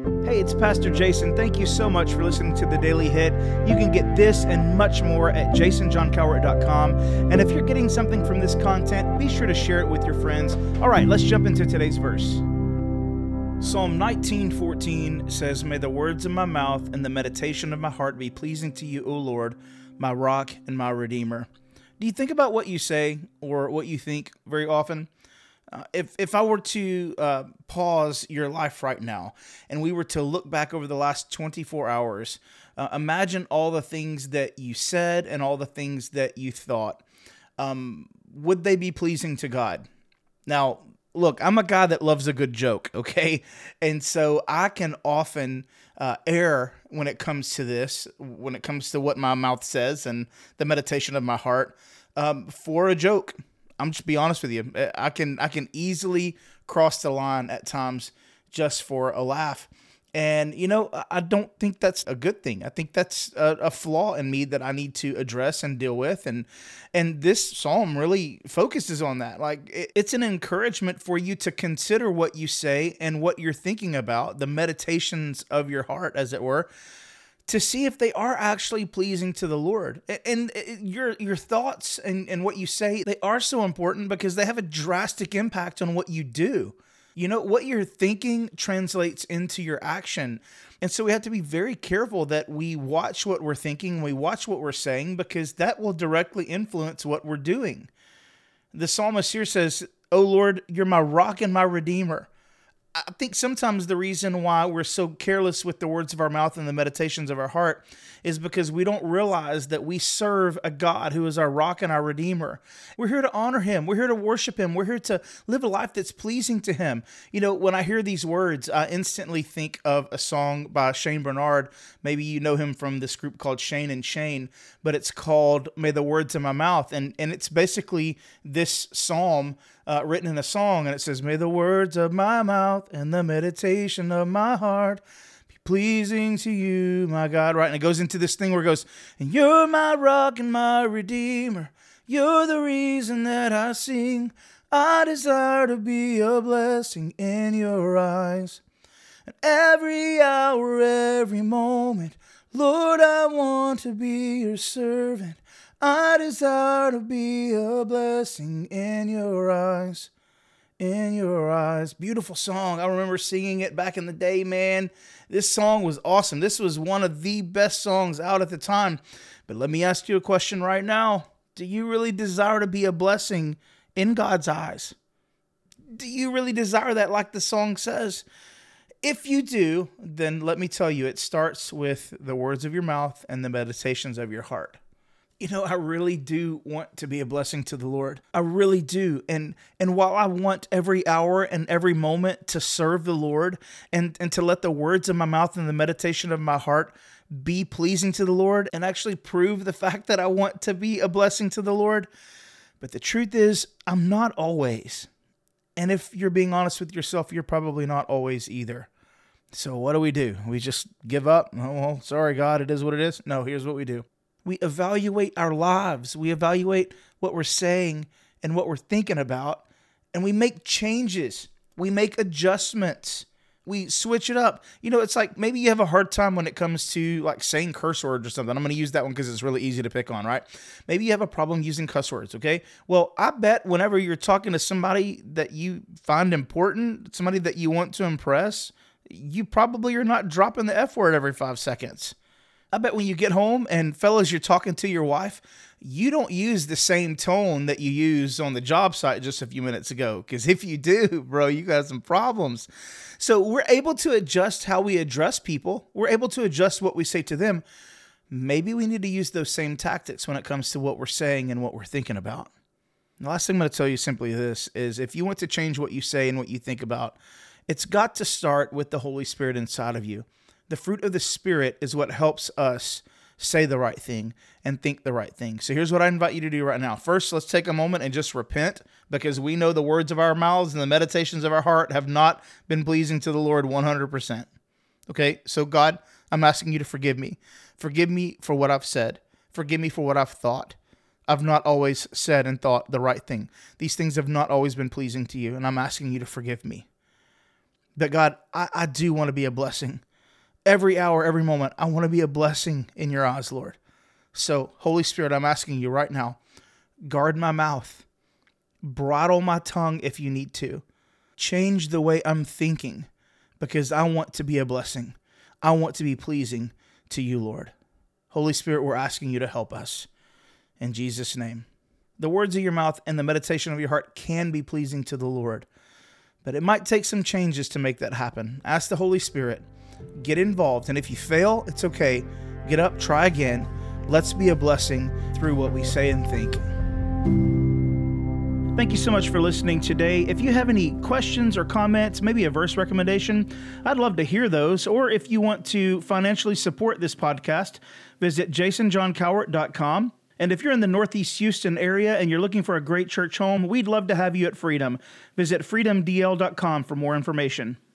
Hey, it's Pastor Jason. Thank you so much for listening to the Daily Hit. You can get this and much more at jasonjohncowart.com. And if you're getting something from this content, be sure to share it with your friends. All right, let's jump into today's verse. Psalm 19:14 says, "May the words of my mouth and the meditation of my heart be pleasing to you, O Lord, my rock and my redeemer." Do you think about what you say or what you think very often? Uh, if if I were to uh, pause your life right now and we were to look back over the last 24 hours, uh, imagine all the things that you said and all the things that you thought. Um, would they be pleasing to God? Now, look, I'm a guy that loves a good joke, okay? And so I can often uh, err when it comes to this, when it comes to what my mouth says and the meditation of my heart um, for a joke. I'm just be honest with you. Uh, I can I can easily cross the line at times just for a laugh. And you know, I don't think that's a good thing. I think that's a, a, flaw in me that I need to address and deal with. And and this psalm really focuses on that. Like it, it's an encouragement for you to consider what you say and what you're thinking about, the meditations of your heart, as it were to see if they are actually pleasing to the Lord. And uh, your your thoughts and, and what you say, they are so important because they have a drastic impact on what you do. You know, what you're thinking translates into your action. And so we have to be very careful that we watch what we're thinking, we watch what we're saying, because that will directly influence what we're doing. The psalmist here says, Oh Lord, you're my rock and my redeemer. I think sometimes the reason why we're so careless with the words of our mouth and the meditations of our heart is because we don't realize that we serve a God who is our rock and our redeemer. We're here to honor him. We're here to worship him. We're here to live a life that's pleasing to him. You know, when I hear these words, I instantly think of a song by Shane Barnard. Maybe you know him from this group called Shane and Shane, but it's called May the Words of My Mouth. And, and it's basically this psalm uh, written in a song, and it says, May the words of my mouth and the meditation of my heart be pleasing to you, my God. Right? And it goes into this thing where it goes, And you're my rock and my redeemer. You're the reason that I sing. I desire to be a blessing in your eyes. And every hour, every moment, Lord, I want to be your servant. I desire to be a blessing in your eyes. In your eyes. Beautiful song. I remember singing it back in the day, man. This song was awesome. This was one of the best songs out at the time. But let me ask you a question right now Do you really desire to be a blessing in God's eyes? Do you really desire that, like the song says? If you do, then let me tell you, it starts with the words of your mouth and the meditations of your heart you know i really do want to be a blessing to the lord. I really do. And and while i want every hour and every moment to serve the lord and and to let the words of my mouth and the meditation of my heart be pleasing to the lord and actually prove the fact that i want to be a blessing to the lord. But the truth is i'm not always. And if you're being honest with yourself you're probably not always either. So what do we do? We just give up? Oh well sorry god it is what it is. No here's what we do we evaluate our lives, we evaluate what we're saying and what we're thinking about, and we make changes, we make adjustments. We switch it up. You know, it's like maybe you have a hard time when it comes to like saying curse words or something. I'm going to use that one because it's really easy to pick on, right? Maybe you have a problem using cuss words, okay? Well, I bet whenever you're talking to somebody that you find important, somebody that you want to impress, you probably are not dropping the F word every five seconds. I bet when you get home and fellas, you're talking to your wife, you don't use the same tone that you used on the job site just a few minutes ago. Because if you do, bro, you got some problems. So we're able to adjust how we address people, we're able to adjust what we say to them. Maybe we need to use those same tactics when it comes to what we're saying and what we're thinking about. the last thing I'm going to tell you simply this is if you want to change what you say and what you think about, it's got to start with the Holy Spirit inside of you the fruit of the Spirit is what helps us say the right thing and think the right thing. So here's what I invite you to do right now. First, let's take a moment and just repent because we know the words of our mouths and the meditations of our heart have not been pleasing to the Lord 100%. Okay, so God, I'm asking you to forgive me. Forgive me for what I've said. Forgive me for what I've thought. I've not always said and thought the right thing. These things have not always been pleasing to you, and I'm asking you to forgive me. that God, I, I do want to be a blessing. Every hour, every moment, I want to be a blessing in your eyes, Lord. So, Holy Spirit, I'm asking you right now guard my mouth, bridle my tongue if you need to, change the way I'm thinking because I want to be a blessing. I want to be pleasing to you, Lord. Holy Spirit, we're asking you to help us. In Jesus' name. The words of your mouth and the meditation of your heart can be pleasing to the Lord, but it might take some changes to make that happen. Ask the Holy Spirit, get involved, and if you fail, it's okay. Get up, try again. Let's be a blessing through what we say and think. Thank you so much for listening today. If you have any questions or comments, maybe a verse recommendation, I'd love to hear those. Or if you want to financially support this podcast, visit jasonjohncowart.com. And if you're in the Northeast Houston area and you're looking for a great church home, we'd love to have you at Freedom. Visit freedomdl.com for more information.